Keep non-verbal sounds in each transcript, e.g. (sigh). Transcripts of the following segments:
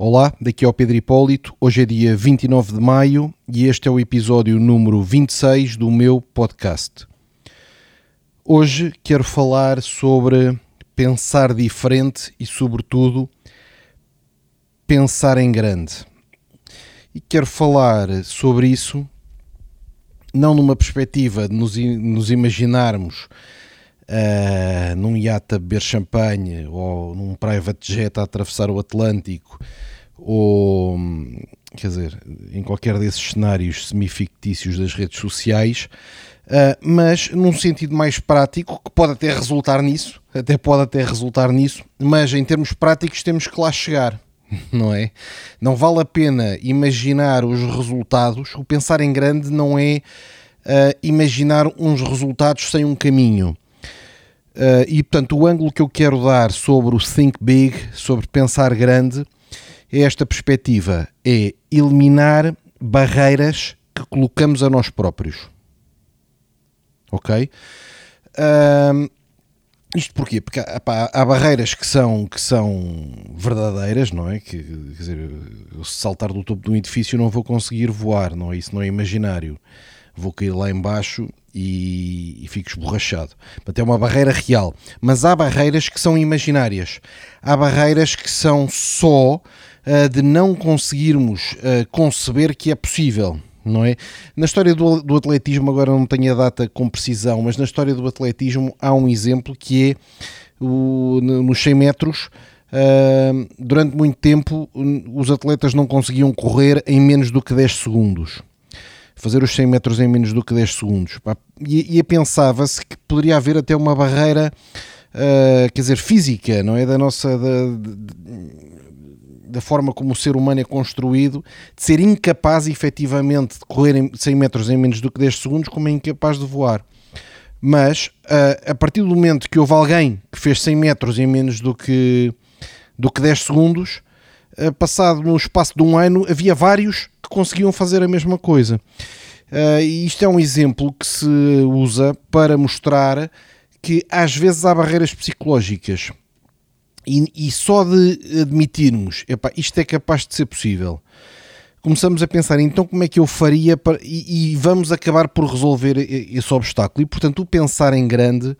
Olá, daqui é o Pedro Hipólito. Hoje é dia 29 de maio e este é o episódio número 26 do meu podcast. Hoje quero falar sobre pensar diferente e, sobretudo, pensar em grande. E quero falar sobre isso não numa perspectiva de nos, nos imaginarmos uh, num iate a beber champanhe ou num private jet a atravessar o Atlântico ou quer dizer, em qualquer desses cenários semi-fictícios das redes sociais, uh, mas num sentido mais prático, que pode até resultar nisso, até pode até resultar nisso, mas em termos práticos temos que lá chegar, (laughs) não é? Não vale a pena imaginar os resultados, o pensar em grande não é uh, imaginar uns resultados sem um caminho. Uh, e portanto, o ângulo que eu quero dar sobre o Think Big, sobre pensar grande, esta perspectiva: é eliminar barreiras que colocamos a nós próprios. Ok? Uh, isto porquê? Porque há, barreiras que são, que são verdadeiras, não é? Que, quer dizer, eu, se saltar do topo de um edifício não vou conseguir voar, não é? Isso não é imaginário. Vou cair lá embaixo e, e fico esborrachado. Portanto, é uma barreira real. Mas há barreiras que são imaginárias. Há barreiras que são só de não conseguirmos uh, conceber que é possível. Não é? Na história do, do atletismo, agora não tenho a data com precisão, mas na história do atletismo há um exemplo que é o, nos 100 metros. Uh, durante muito tempo, os atletas não conseguiam correr em menos do que 10 segundos fazer os 100 metros em menos do que 10 segundos. E, e pensava-se que poderia haver até uma barreira, uh, quer dizer, física, não é? Da nossa. Da, da forma como o ser humano é construído, de ser incapaz efetivamente de correr 100 metros em menos do que 10 segundos, como é incapaz de voar. Mas uh, a partir do momento que houve alguém que fez 100 metros em menos do que, do que 10 segundos, uh, passado no espaço de um ano, havia vários que conseguiam fazer a mesma coisa. Uh, e isto é um exemplo que se usa para mostrar que às vezes há barreiras psicológicas e, e só de admitirmos epá, isto é capaz de ser possível começamos a pensar então como é que eu faria para, e, e, vamos acabar por resolver esse obstáculo. E portanto, o pensar em grande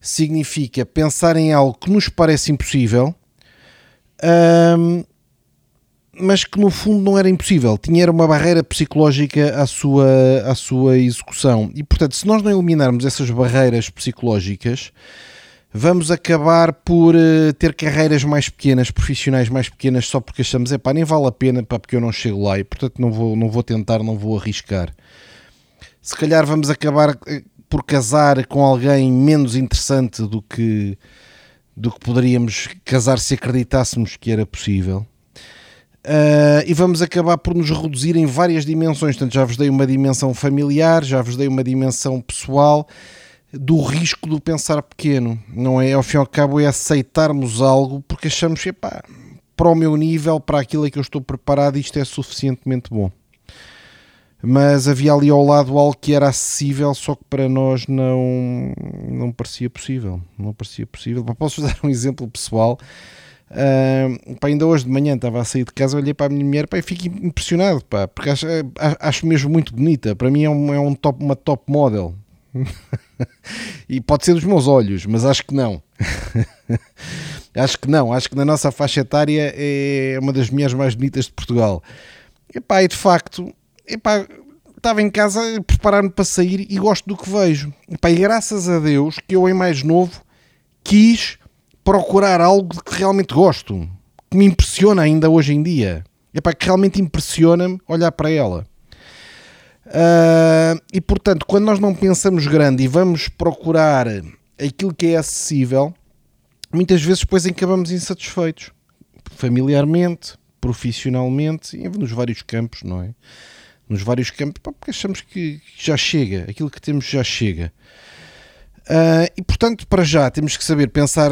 significa pensar em algo que nos parece impossível, mas que no fundo não era impossível, tinha uma barreira psicológica à sua, à sua execução. E portanto, se nós não eliminarmos essas barreiras psicológicas, vamos acabar por uh, ter carreiras mais pequenas, profissionais mais pequenas, só porque achamos, é pá, nem vale a pena, pá, porque eu não chego lá e portanto não vou, não vou tentar, não vou arriscar. Se calhar vamos acabar eh, por casar com alguém menos interessante do que, do que poderíamos casar se acreditássemos que era possível. Uh, e vamos acabar por nos reduzir em várias dimensões. Portanto, já vos dei uma dimensão familiar, já vos dei uma dimensão pessoal do risco do pensar pequeno. Não é? Ao fim e ao cabo, é aceitarmos algo porque achamos que, para o meu nível, para aquilo a que eu estou preparado, isto é suficientemente bom. Mas havia ali ao lado algo que era acessível, só que para nós não, não parecia possível. Não parecia possível. Posso dar um exemplo pessoal? Uh, pá, ainda hoje de manhã estava a sair de casa, olhei para a minha mulher pá, e fico impressionado, pá, porque acho, acho mesmo muito bonita. Para mim é, um, é um top, uma top model. (laughs) (laughs) e pode ser dos meus olhos, mas acho que não. (laughs) acho que não. Acho que na nossa faixa etária é uma das mulheres mais bonitas de Portugal. Epá, e de facto, epá, estava em casa a preparar-me para sair e gosto do que vejo. Epá, e graças a Deus que eu, em mais novo, quis procurar algo de que realmente gosto, que me impressiona ainda hoje em dia. Para que realmente impressiona-me olhar para ela. Uh, e portanto, quando nós não pensamos grande e vamos procurar aquilo que é acessível, muitas vezes depois acabamos insatisfeitos, familiarmente, profissionalmente, e nos vários campos, não é? Nos vários campos, porque achamos que já chega, aquilo que temos já chega. Uh, e portanto, para já, temos que saber pensar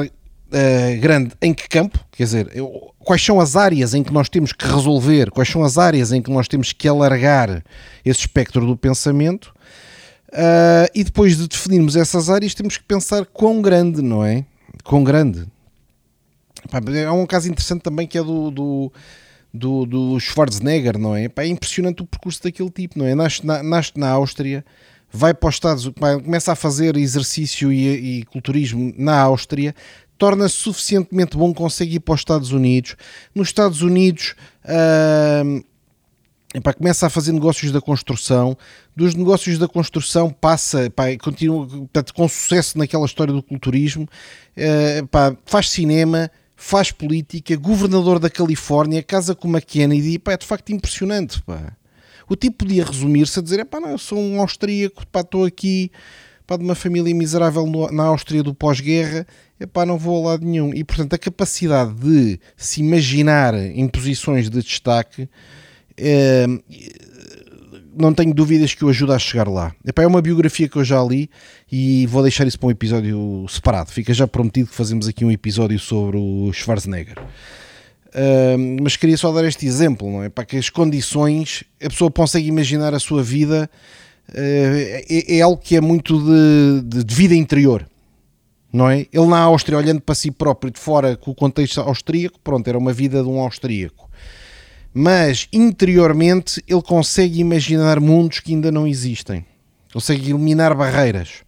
uh, grande em que campo, quer dizer, eu, quais são as áreas em que nós temos que resolver, quais são as áreas em que nós temos que alargar esse espectro do pensamento. Uh, e depois de definirmos essas áreas, temos que pensar quão grande, não é? Quão grande. Há um caso interessante também que é do, do, do, do Schwarzenegger, não é? É impressionante o percurso daquele tipo, não é? Nasce na, nasce na Áustria, vai para os Estados começa a fazer exercício e, e culturismo na Áustria, torna-se suficientemente bom, consegue ir para os Estados Unidos. Nos Estados Unidos. Uh, Epá, começa a fazer negócios da construção, dos negócios da construção passa, epá, continua portanto, com sucesso naquela história do culturismo, uh, epá, faz cinema, faz política, governador da Califórnia, casa com uma Kennedy, epá, é de facto impressionante. Pá. O tipo podia resumir-se a dizer: epá, não, eu sou um austríaco, estou aqui pá, de uma família miserável no, na Áustria do pós-guerra, epá, não vou a lado nenhum. E portanto, a capacidade de se imaginar em posições de destaque é, não tenho dúvidas que o ajuda a chegar lá. Epá, é uma biografia que eu já li e vou deixar isso para um episódio separado. Fica já prometido que fazemos aqui um episódio sobre o Schwarzenegger. Uh, mas queria só dar este exemplo, não é? Para que as condições, a pessoa consegue imaginar a sua vida, é, é, algo que é muito de, de, de, vida interior, não é? Ele na Áustria, olhando para si próprio de fora com o contexto austríaco, pronto, era uma vida de um austríaco mas interiormente ele consegue imaginar mundos que ainda não existem, consegue eliminar barreiras.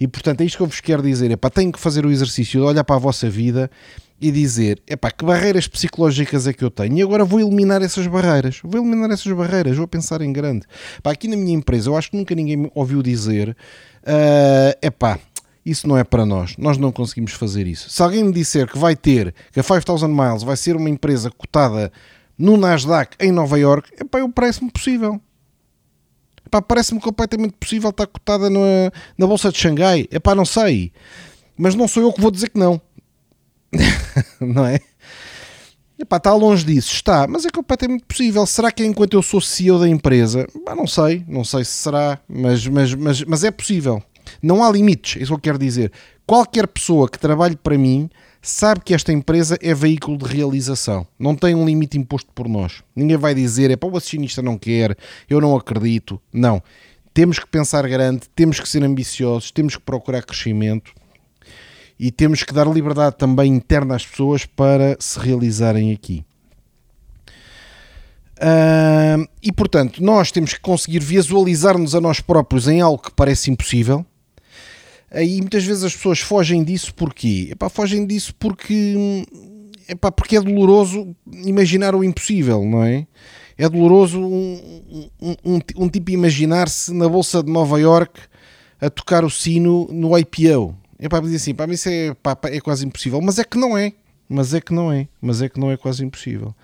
E portanto é isto que eu vos quero dizer: é para tenho que fazer o exercício de olhar para a vossa vida e dizer: é pá, que barreiras psicológicas é que eu tenho? E agora vou eliminar essas barreiras. Vou eliminar essas barreiras, vou pensar em grande. Pá, aqui na minha empresa, eu acho que nunca ninguém me ouviu dizer: uh, pá, isso não é para nós, nós não conseguimos fazer isso. Se alguém me disser que vai ter, que a 5000 Miles vai ser uma empresa cotada no Nasdaq em Nova York, epá, eu parece-me possível. Epá, parece-me completamente possível estar cotada na, na Bolsa de Xangai. Epá, não sei. Mas não sou eu que vou dizer que não. (laughs) não é? Epá, está longe disso, está, mas é completamente possível. Será que é enquanto eu sou CEO da empresa? Epá, não sei, não sei se será, mas, mas, mas, mas é possível. Não há limites, é isso que eu quero dizer. Qualquer pessoa que trabalhe para mim sabe que esta empresa é veículo de realização, não tem um limite imposto por nós. Ninguém vai dizer, é para o acionista não quer, eu não acredito. Não. Temos que pensar grande, temos que ser ambiciosos, temos que procurar crescimento e temos que dar liberdade também interna às pessoas para se realizarem aqui. Uh, e portanto, nós temos que conseguir visualizar-nos a nós próprios em algo que parece impossível Aí muitas vezes as pessoas fogem disso porquê? Epá, fogem disso porque, epá, porque é doloroso imaginar o impossível, não é? É doloroso um, um, um, um tipo imaginar-se na Bolsa de Nova York a tocar o sino no IPO. É para dizer assim, para mim isso é, pá, é quase impossível. Mas é que não é. Mas é que não é. Mas é que não é quase impossível.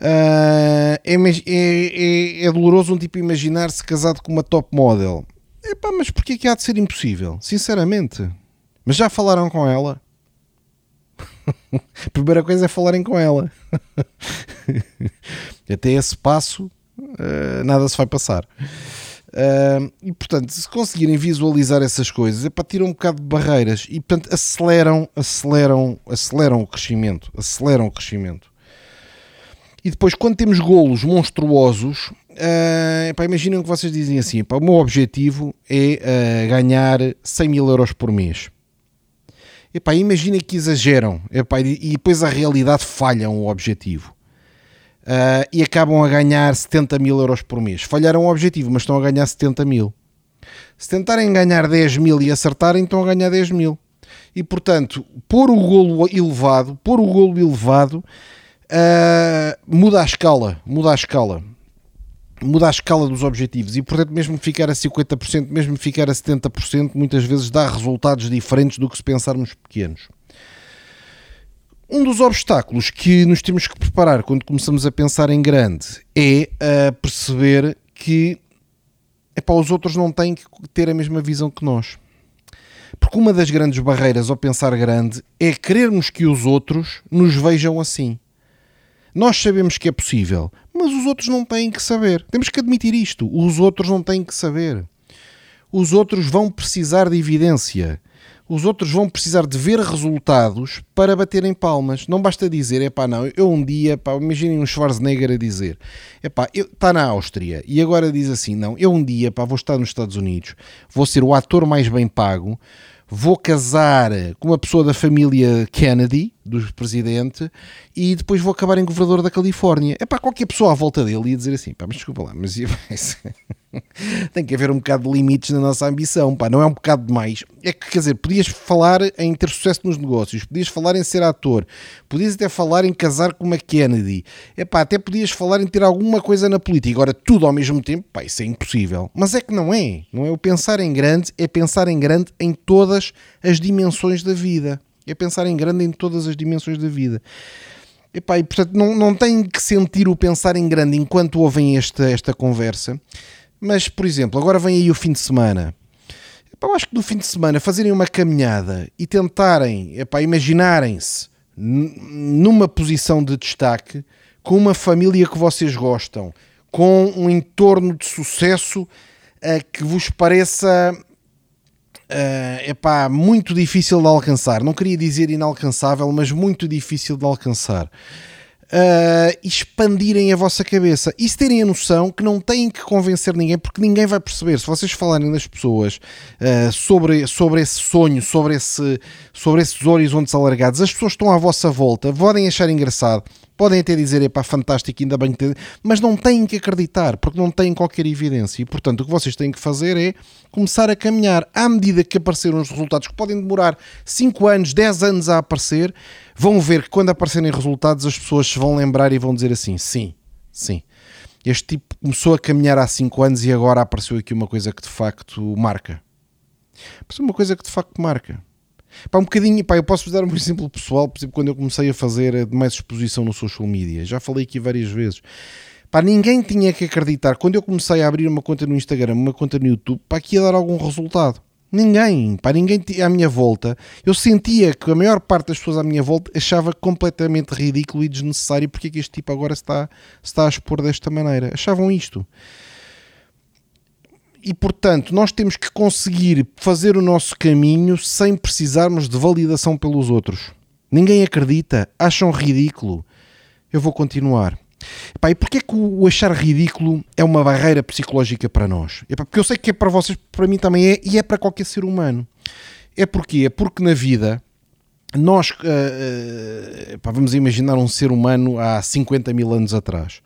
Uh, é, é, é, é doloroso um tipo imaginar-se casado com uma top model. Epá, mas porquê que há de ser impossível? Sinceramente. Mas já falaram com ela? A (laughs) primeira coisa é falarem com ela. (laughs) Até esse passo, uh, nada se vai passar. Uh, e portanto, se conseguirem visualizar essas coisas, é para tirar um bocado de barreiras e portanto aceleram, aceleram, aceleram o crescimento, aceleram o crescimento. E depois, quando temos golos monstruosos, uh, epá, imaginem que vocês dizem assim: epá, o meu objetivo é uh, ganhar 100 mil euros por mês. Imaginem que exageram epá, e depois a realidade falham o objetivo. Uh, e acabam a ganhar 70 mil euros por mês. Falharam o objetivo, mas estão a ganhar 70 mil. Se tentarem ganhar 10 mil e acertarem, estão a ganhar 10 mil. E portanto, pôr o golo elevado, pôr o golo elevado uh, muda a escala, muda a escala. Muda a escala dos objetivos e, portanto, mesmo ficar a 50%, mesmo ficar a 70%, muitas vezes dá resultados diferentes do que se pensarmos pequenos. Um dos obstáculos que nos temos que preparar quando começamos a pensar em grande é a perceber que epá, os outros não têm que ter a mesma visão que nós. Porque uma das grandes barreiras ao pensar grande é querermos que os outros nos vejam assim. Nós sabemos que é possível, mas os outros não têm que saber. Temos que admitir isto. Os outros não têm que saber. Os outros vão precisar de evidência. Os outros vão precisar de ver resultados para baterem palmas. Não basta dizer, é pá, não, eu um dia, pá, imaginem um Schwarzenegger a dizer, é pá, está na Áustria e agora diz assim, não, eu um dia, pá, vou estar nos Estados Unidos, vou ser o ator mais bem pago, vou casar com uma pessoa da família Kennedy, do presidente, e depois vou acabar em governador da Califórnia. É para qualquer pessoa à volta dele ia dizer assim, pá, mas desculpa lá, mas (laughs) (laughs) tem que haver um bocado de limites na nossa ambição, pá, não é um bocado demais. É que, quer dizer, podias falar em ter sucesso nos negócios, podias falar em ser ator, podias até falar em casar com uma Kennedy, é pá, até podias falar em ter alguma coisa na política. Agora, tudo ao mesmo tempo, pá, isso é impossível. Mas é que não é, não é? O pensar em grande é pensar em grande em todas as dimensões da vida. É pensar em grande em todas as dimensões da vida. Epá, e portanto não, não têm que sentir o pensar em grande enquanto ouvem esta, esta conversa. Mas, por exemplo, agora vem aí o fim de semana. Epá, eu acho que no fim de semana fazerem uma caminhada e tentarem, imaginarem-se numa posição de destaque com uma família que vocês gostam, com um entorno de sucesso uh, que vos pareça uh, epá, muito difícil de alcançar. Não queria dizer inalcançável, mas muito difícil de alcançar. Uh, expandirem a vossa cabeça e se terem a noção que não têm que convencer ninguém, porque ninguém vai perceber. Se vocês falarem das pessoas uh, sobre, sobre esse sonho, sobre, esse, sobre esses horizontes alargados, as pessoas estão à vossa volta, podem achar engraçado, Podem até dizer, é pá, fantástico, ainda bem que tem, mas não têm que acreditar, porque não têm qualquer evidência. E, portanto, o que vocês têm que fazer é começar a caminhar. À medida que apareceram os resultados, que podem demorar 5 anos, 10 anos a aparecer, vão ver que quando aparecerem resultados, as pessoas se vão lembrar e vão dizer assim: sim, sim. Este tipo começou a caminhar há 5 anos e agora apareceu aqui uma coisa que de facto marca. Mas uma coisa que de facto marca. Pá, um bocadinho, pá, eu posso-vos dar um (laughs) exemplo pessoal, por exemplo, quando eu comecei a fazer eh, mais exposição no social media, já falei aqui várias vezes. Pá, ninguém tinha que acreditar, quando eu comecei a abrir uma conta no Instagram, uma conta no YouTube, para que ia dar algum resultado. Ninguém, pá, ninguém à minha volta. Eu sentia que a maior parte das pessoas à minha volta achava completamente ridículo e desnecessário porque é que este tipo agora está, está a expor desta maneira. Achavam isto e portanto nós temos que conseguir fazer o nosso caminho sem precisarmos de validação pelos outros. Ninguém acredita, acham ridículo. Eu vou continuar. Epá, e porquê que o achar ridículo é uma barreira psicológica para nós? Epá, porque eu sei que é para vocês, para mim também é, e é para qualquer ser humano. É porque é porque na vida nós uh, uh, epá, vamos imaginar um ser humano há 50 mil anos atrás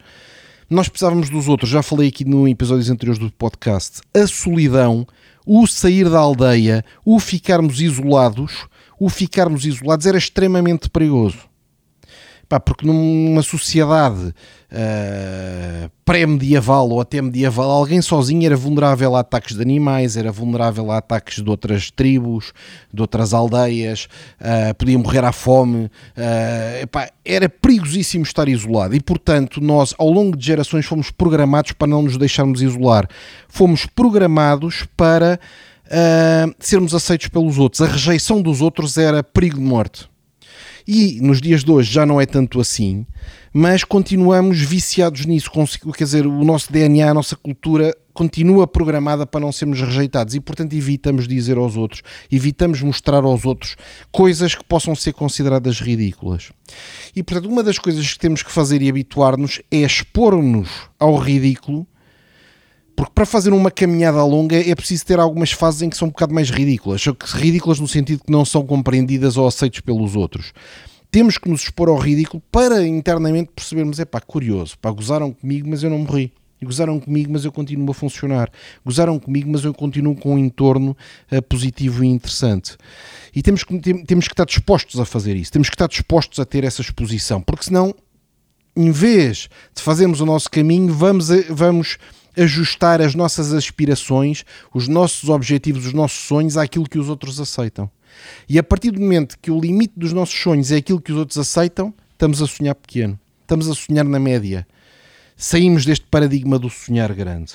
nós precisávamos dos outros, já falei aqui no episódios anteriores do podcast. A solidão, o sair da aldeia, o ficarmos isolados, o ficarmos isolados era extremamente perigoso. Pá, porque numa sociedade uh, pré-medieval ou até medieval, alguém sozinho era vulnerável a ataques de animais, era vulnerável a ataques de outras tribos, de outras aldeias, uh, podia morrer à fome. Uh, epá, era perigosíssimo estar isolado e, portanto, nós, ao longo de gerações, fomos programados para não nos deixarmos isolar. Fomos programados para sermos aceitos pelos outros. A rejeição dos outros era perigo de morte. E nos dias de hoje já não é tanto assim, mas continuamos viciados nisso. Quer dizer, o nosso DNA, a nossa cultura continua programada para não sermos rejeitados e, portanto, evitamos dizer aos outros, evitamos mostrar aos outros coisas que possam ser consideradas ridículas. E, portanto, uma das coisas que temos que fazer e habituar-nos é expor-nos ao ridículo porque para fazer uma caminhada longa é preciso ter algumas fases em que são um bocado mais ridículas, só que ridículas no sentido que não são compreendidas ou aceitas pelos outros. Temos que nos expor ao ridículo para internamente percebermos, é pá, curioso, pá, gozaram comigo, mas eu não morri. E gozaram comigo, mas eu continuo a funcionar. Gozaram comigo, mas eu continuo com um entorno uh, positivo e interessante. E temos que, tem, temos que estar dispostos a fazer isso. Temos que estar dispostos a ter essa exposição. Porque senão, em vez de fazermos o nosso caminho, vamos, vamos ajustar as nossas aspirações, os nossos objetivos, os nossos sonhos àquilo que os outros aceitam. E a partir do momento que o limite dos nossos sonhos é aquilo que os outros aceitam, estamos a sonhar pequeno, estamos a sonhar na média. Saímos deste paradigma do sonhar grande.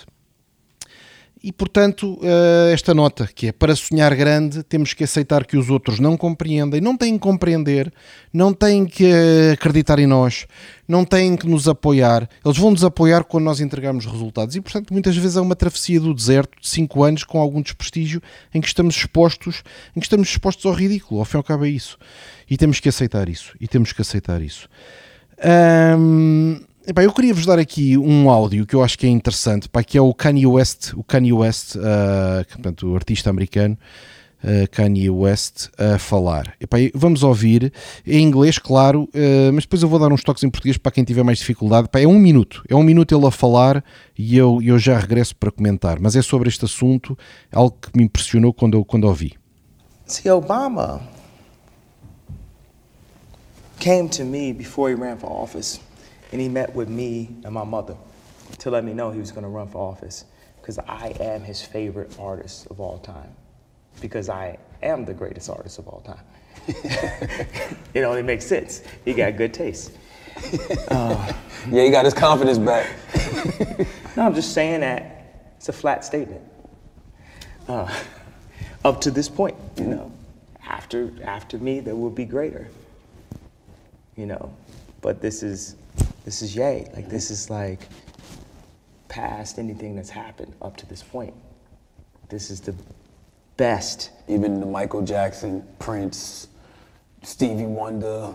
E, portanto, eh, esta nota, que é para sonhar grande, temos que aceitar que os outros não compreendem, não têm que compreender, não têm que acreditar em nós, não têm que nos apoiar. Eles vão nos apoiar quando nós entregarmos resultados. E, portanto, muitas vezes é uma travessia do deserto de 5 anos com algum desprestígio em que estamos expostos, em que estamos expostos ao ridículo. Ao fim e ao cabo é isso. E temos que aceitar isso. E temos que aceitar isso. Hum, Epá, eu queria vos dar aqui um áudio que eu acho que é interessante, pá, que é o Kanye West, o Kanye West, uh, portanto, o artista americano, uh, Kanye West a falar. Epá, vamos ouvir em inglês, claro, uh, mas depois eu vou dar uns toques em português para quem tiver mais dificuldade. Epá, é um minuto, é um minuto ele a falar e eu, eu já regresso para comentar. Mas é sobre este assunto, algo que me impressionou quando eu, quando ouvi. See, Obama came to me before he ran for office, and he met with me and my mother to let me know he was going to run for office because I am his favorite artist of all time. Because I am the greatest artist of all time. (laughs) it only makes sense. He got good taste. Uh, (laughs) yeah, he got his confidence back. (laughs) no, I'm just saying that it's a flat statement. Uh, up to this point, you know, after after me, there will be greater. You know, but this is this is yay. Like this is like past anything that's happened up to this point. This is the best. Even the Michael Jackson, Prince, Stevie Wonder,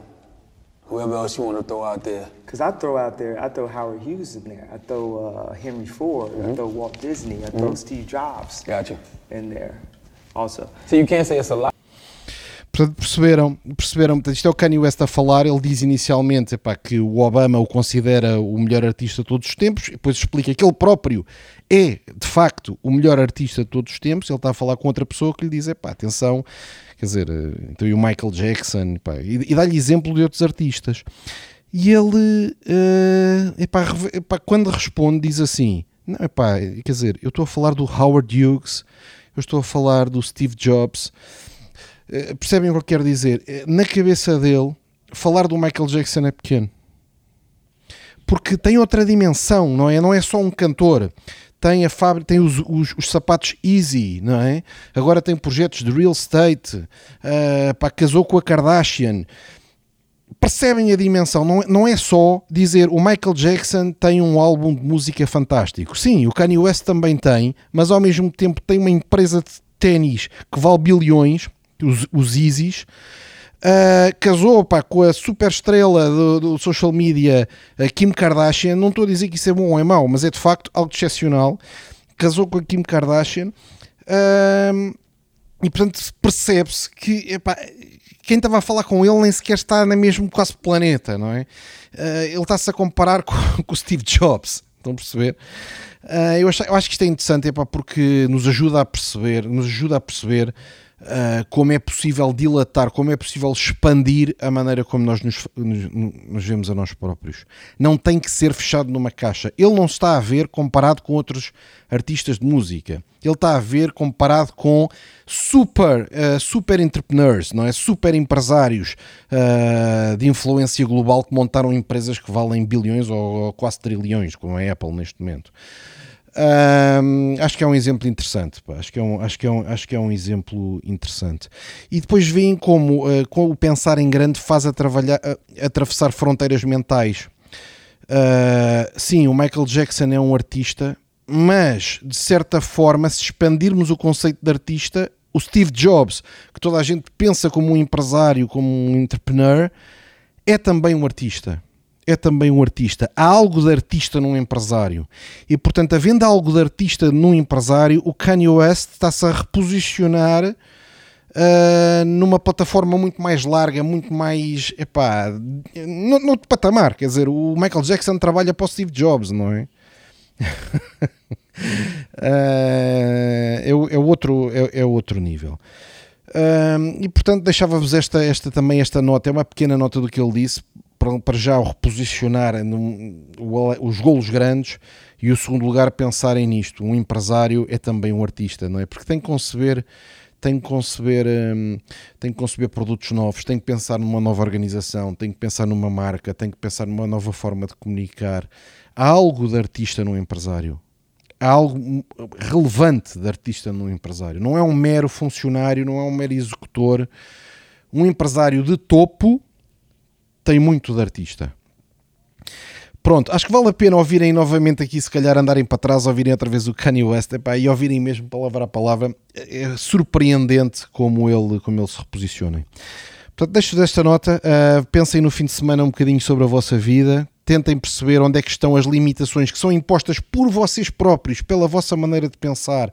whoever else you want to throw out there. Because I throw out there, I throw Howard Hughes in there. I throw uh, Henry Ford. Mm-hmm. I throw Walt Disney. I throw mm-hmm. Steve Jobs. Gotcha. In there, also. So you can't say it's a lot. Portanto, perceberam, perceberam, portanto, isto é o Kanye West a falar, ele diz inicialmente epá, que o Obama o considera o melhor artista de todos os tempos, depois explica que ele próprio é, de facto, o melhor artista de todos os tempos, ele está a falar com outra pessoa que lhe diz, epá, atenção, quer dizer, eh, então e o Michael Jackson, epá, e, e dá-lhe exemplo de outros artistas. E ele, uh, epá, epá, quando responde, diz assim, não, epá, quer dizer, eu estou a falar do Howard Hughes, eu estou a falar do Steve Jobs, percebem o que eu quero dizer? Eh, na cabeça dele, falar do Michael Jackson é pequeno. Porque tem outra dimensão, não é? Não é só um cantor. Tem a fábrica, tem os, os, os sapatos Easy, não é? Agora tem projetos de real estate. Uh, pá, casou com a Kardashian percebem a dimensão, não é, não é só dizer o Michael Jackson tem um álbum de música fantástico. Sim, o Kanye West também tem, mas ao mesmo tempo tem uma empresa de ténis que vale bilhões os, os Isis. Uh, casou pá, com a super estrela do, do social media Kim Kardashian. Não estou a dizer que isso é bom ou é mau, mas é de facto algo excepcional. Casou com a Kim Kardashian uh, e portanto percebe-se que epá, quem estava a falar com ele nem sequer está na mesmo quase planeta, não é? Uh, ele está-se a comparar com, (laughs) com o Steve Jobs. Estão a perceber? Eu, acho, eu, acho, que isto é interessante epá, porque nos ajuda a perceber, nos ajuda a perceber uh, como é possível dilatar, como é possível expandir a maneira como nós nos, nos, nos, vemos a nós próprios. Não tem que ser fechado numa caixa. Ele não está a ver comparado com outros artistas de música. Ele está a ver comparado com super, uh, super entrepreneurs, não é? Super empresários uh, de influência global que montaram empresas que valem bilhões ou, ou quase trilhões, como a Apple neste momento. Um, acho que é um exemplo interessante. Pá. Acho, que é um, acho, que é um, acho que é um exemplo interessante. E depois veem como, uh, como o pensar em grande faz a trabalhar, uh, atravessar fronteiras mentais. Uh, sim, o Michael Jackson é um artista, mas de certa forma, se expandirmos o conceito de artista, o Steve Jobs, que toda a gente pensa como um empresário, como um entrepreneur, é também um artista é também um artista. Há algo de artista num empresário. E, portanto, havendo algo de artista num empresário, o Kanye West está-se a reposicionar uh, numa plataforma muito mais larga, muito mais. Epá, no, no patamar. Quer dizer, o Michael Jackson trabalha para o Steve Jobs, não é? uh, (laughs) é, é, outro, é, é outro nível. Uh, e portanto deixava-vos esta, esta também esta nota, é uma pequena nota do que ele disse, para, já o reposicionar os golos grandes e o segundo lugar pensarem nisto. Um empresário é também um artista, não é? Porque tem que conceber tem que conceber hum, tem que conceber produtos novos, tem que pensar numa nova organização, tem que pensar numa marca, tem que pensar numa nova forma de comunicar. Há algo de artista no empresário. Há algo relevante de artista no empresário. Não é um mero funcionário, não é um mero executor. Um empresário de topo tem muito de artista. Pronto, acho que vale a pena ouvirem novamente aqui, se calhar andarem para trás, ouvirem outra vez o Kanye West epá, e ouvirem mesmo palavra a palavra. É surpreendente como ele, como ele se reposiciona. Portanto, deixo desta nota. Uh, pensem no fim de semana um bocadinho sobre a vossa vida. Tentem perceber onde é que estão as limitações que são impostas por vocês próprios, pela vossa maneira de pensar,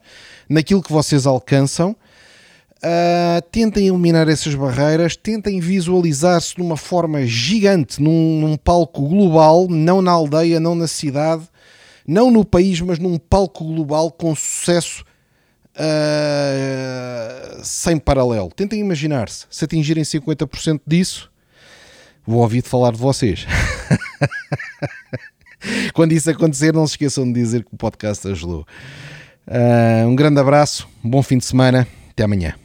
naquilo que vocês alcançam Uh, tentem eliminar essas barreiras, tentem visualizar-se de uma forma gigante, num, num, palco global, não na aldeia, não na cidade, não no país, mas num palco global com sucesso uh, sem paralelo. Tentem imaginar-se, se atingirem 50% disso, vou ouvir de falar de vocês. (laughs) Quando isso acontecer, não se esqueçam de dizer que o podcast ajudou. Uh, um grande abraço, bom fim de semana, até amanhã.